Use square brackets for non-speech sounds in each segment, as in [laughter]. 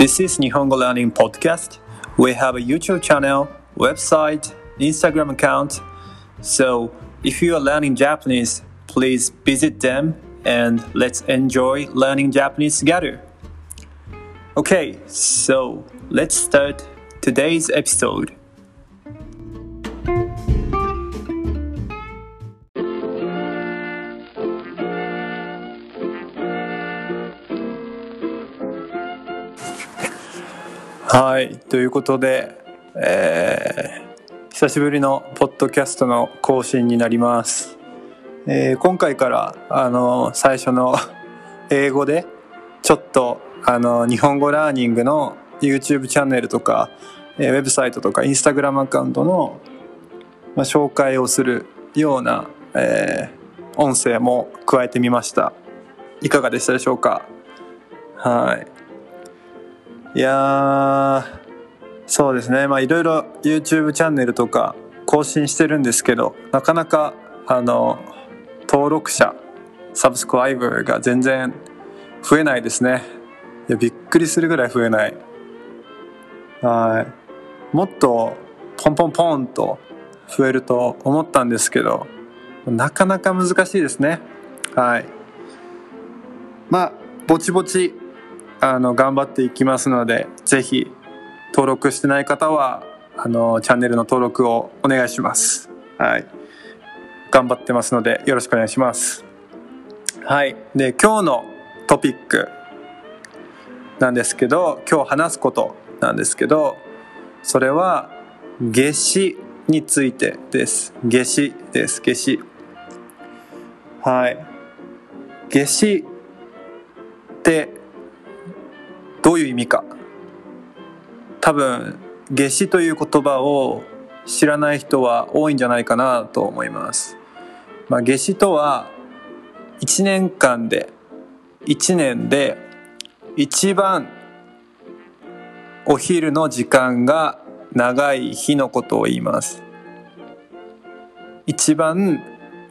This is Nihongo Learning Podcast. We have a YouTube channel, website, Instagram account. So if you are learning Japanese, please visit them and let's enjoy learning Japanese together. Okay, so let's start today's episode. はい、ということで、えー久しぶりのポッドキャストの更新になります。えー今回からあの最初の [laughs] 英語でちょっとあの日本語ラーニングの YouTube チャンネルとか、えーウェブサイトとか Instagram アカウントの、ま、紹介をするような、えー音声も加えてみました。いかがでしたでしょうか？はい。いやそうですね。まあいろいろ YouTube チャンネルとか更新してるんですけどなかなかあの登録者サブスクライバーが全然増えないですね。いやびっくりするぐらい増えない。はい。もっとポンポンポンと増えると思ったんですけどなかなか難しいですね。はい。まあぼちぼちあの頑張っていきますのでぜひ登録してない方はあのチャンネルの登録をお願いします。はい。頑張ってますのでよろしくお願いします。はい。で今日のトピックなんですけど今日話すことなんですけどそれは夏至についてです。夏至です。夏至。はい。夏至ってどういう意味か。多分夏至という言葉を知らない人は多いんじゃないかなと思います、まあ、夏至とは1年間で1年で一番お昼の時間が長い日のことを言います。一番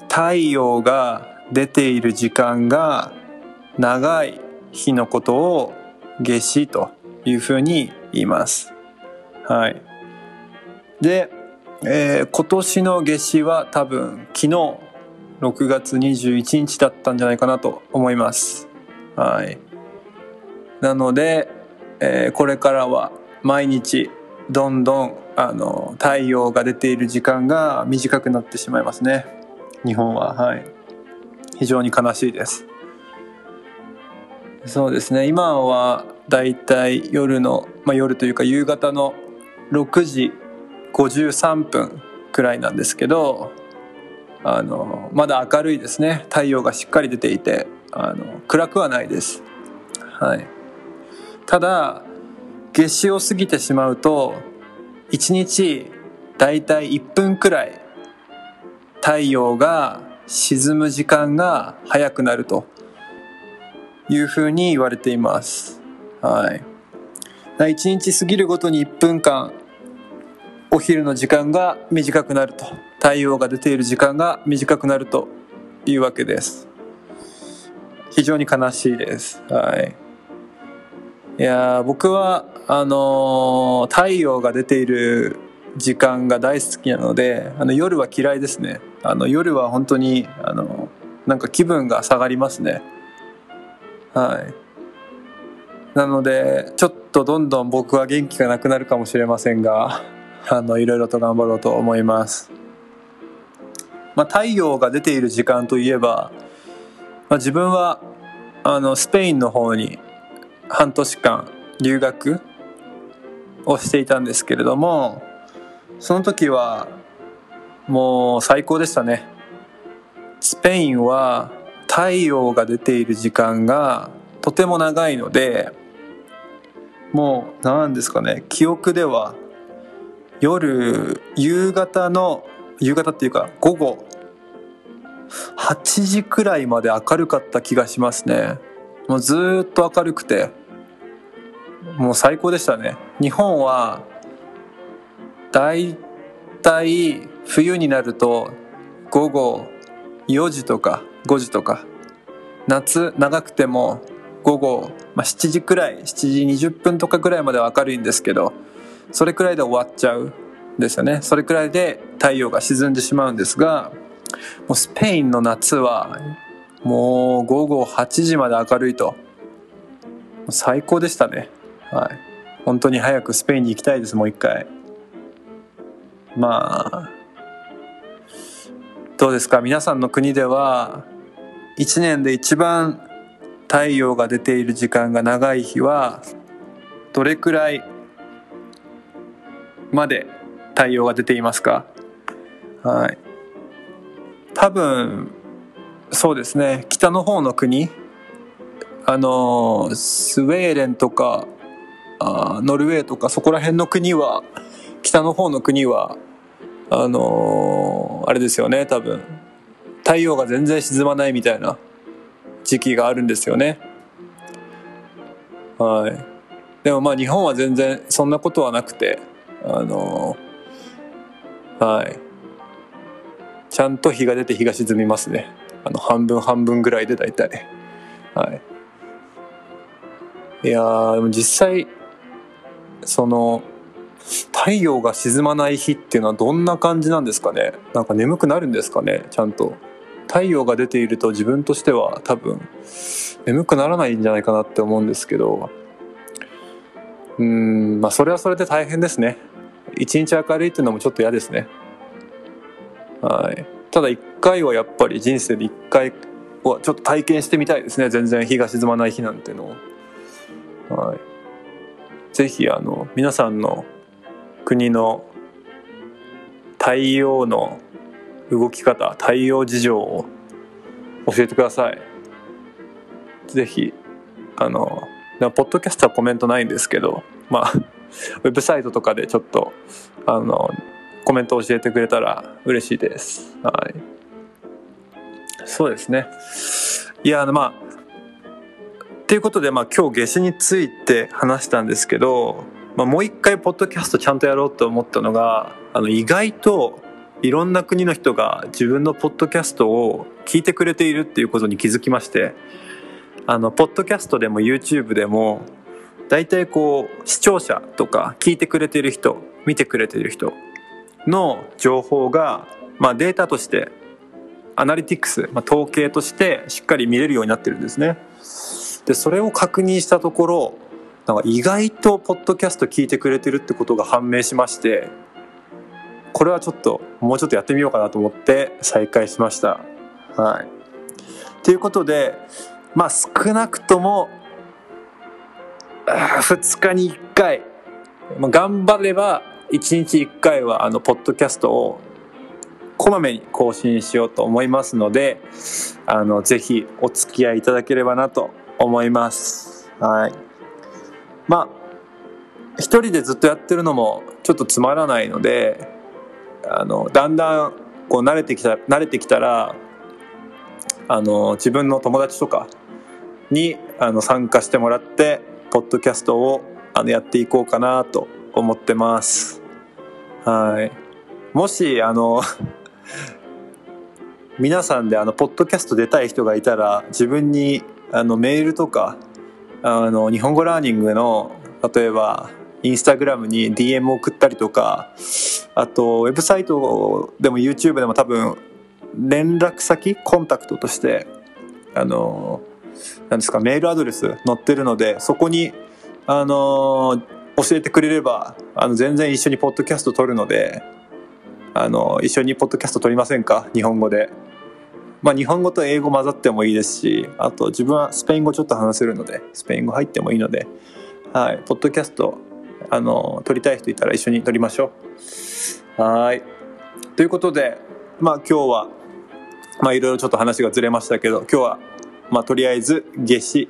太陽が出ている時間が長い日のことを夏至というふうに言います。はい。で、えー今年の夏至は多分昨日6月21日だったんじゃないかなと思います。はい。なので、えーこれからは毎日どんどんあの太陽が出ている時間が短くなってしまいますね。日本は。はい。非常に悲しいです。そうですね。今はだいたい夜の、まあ、夜というか夕方の6時53分くらいなんですけどあのまだ明るいですね。太陽がしっかり出ていてあの暗くはないです、はい、ただ夏至を過ぎてしまうと1日だいたい1分くらい太陽が沈む時間が早くなると。いうふうに言われています。はい。1日過ぎるごとに1分間お昼の時間が短くなると太陽が出ている時間が短くなるというわけです。非常に悲しいです。はい。いや僕はあのー太陽が出ている時間が大好きなのであの夜は嫌いですねあの夜は本当にあのなんか気分が下がりますねはい。なので、ちょっとどんどん僕は元気がなくなるかもしれませんが、[laughs] あの、いろいろと頑張ろうと思います。まあ、太陽が出ている時間といえば、まあ、自分は、あの、スペインの方に半年間留学をしていたんですけれども、その時は、もう最高でしたね。スペインは太陽が出ている時間がとても長いのでもう何ですかね記憶では夜夕方の夕方っていうか午後8時くらいまで明るかった気がしますね。もうずっと明るくてもう最高でしたね。日本はだいたい冬になると午後4時とか5時とか。夏長くても午後、まあ、7時くらい7時20分とかくらいまでは明るいんですけどそれくらいで終わっちゃうんですよね。それくらいで太陽が沈んでしまうんですがもうスペインの夏はもう午後8時まで明るいと。最高でしたね。はい。本当に早くスペインに行きたいですもう一回。まあどうですか？皆さんの国では1年で一番太陽が出ている時間が長い日はどれくらいまで太陽が出ていますか？はい。多分そうですね。北の方の国あのスウェーデンとかあノルウェーとかそこら辺の国は北の方の国はあの、あれですよね多分。太陽が全然沈まないみたいな時期があるんですよね。はい。でもまあ日本は全然そんなことはなくてあの、はい。ちゃんと日が出て日が沈みますね。あの半分半分ぐらいで大体。はい。いやでも実際その太陽が沈まない日っていうのはどんな感じなんですかね？なんか眠くなるんですかね？ちゃんと。太陽が出ていると自分としては多分眠くならないんじゃないかなって思うんですけど。うんまあそれはそれで大変ですね。一日明るいっていうのもちょっと嫌ですね。はい。ただ一回はやっぱり人生で一回はちょっと体験してみたいですね。全然日が沈まない日なんてのはい。ぜひあの皆さんの国の太陽の動き方太陽事情を教えてください。ぜひあのポッドキャストはコメントないんですけどまあ [laughs] ウェブサイトとかでちょっとあのコメント教えてくれたら嬉しいです。はい。そうですね。いやまあっていうことで、まあ、今日夏至について話したんですけど、まあ、もう一回ポッドキャストちゃんとやろうと思ったのがあの意外といろんな国の人が自分のポッドキャストを聞いてくれているっていうことに気づきましてあのポッドキャストでも YouTube でも大体こう視聴者とか聞いてくれている人見てくれている人の情報が、まあ、データとしてアナリティクス、まあ、統計としてしっかり見れるようになってるんですね。でそれを確認したところなんか意外とポッドキャスト聞いてくれてるってことが判明しましてこれはちょっともうちょっとやってみようかなと思って再開しました。はい、ということでまあ少なくとも2日に1回、まあ、頑張れば1日1回はあのポッドキャストをこまめに更新しようと思いますのであのぜひお付き合いいただければなと思います。はい。まあ一人でずっとやってるのもちょっとつまらないのであのだんだんこう慣れてきた慣れてきたらあの自分の友達とかにあの参加してもらってポッドキャストをあのやっていこうかなと思ってます。はい。もしあの皆さんであのポッドキャスト出たい人がいたら自分にあのメールとかあの日本語ラーニングの例えばインスタグラムに DM 送ったりとかあとウェブサイトでも YouTube でも多分連絡先コンタクトとしてあのなんですかメールアドレス載ってるのでそこにあの教えてくれればあの全然一緒にポッドキャスト撮るのであの一緒にポッドキャスト撮りませんか？日本語で。まあ、日本語と英語混ざってもいいですしあと自分はスペイン語ちょっと話せるのでスペイン語入ってもいいので、はい、ポッドキャストあの撮りたい人いたら一緒に撮りましょう。はいということで、まあ、今日は、まあ、いろいろちょっと話がずれましたけど今日は、まあ、とりあえず夏至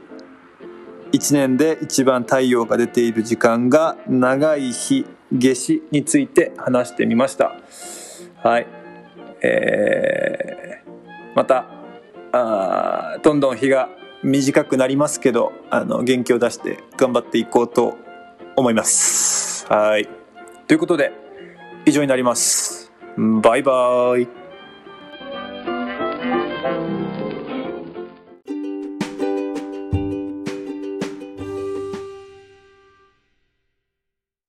1年で一番太陽が出ている時間が長い日夏至について話してみました。はい、えーまたあどんどん日が短くなりますけどあの元気を出して頑張っていこうと思います。はい。ということで以上になります。バイバイ。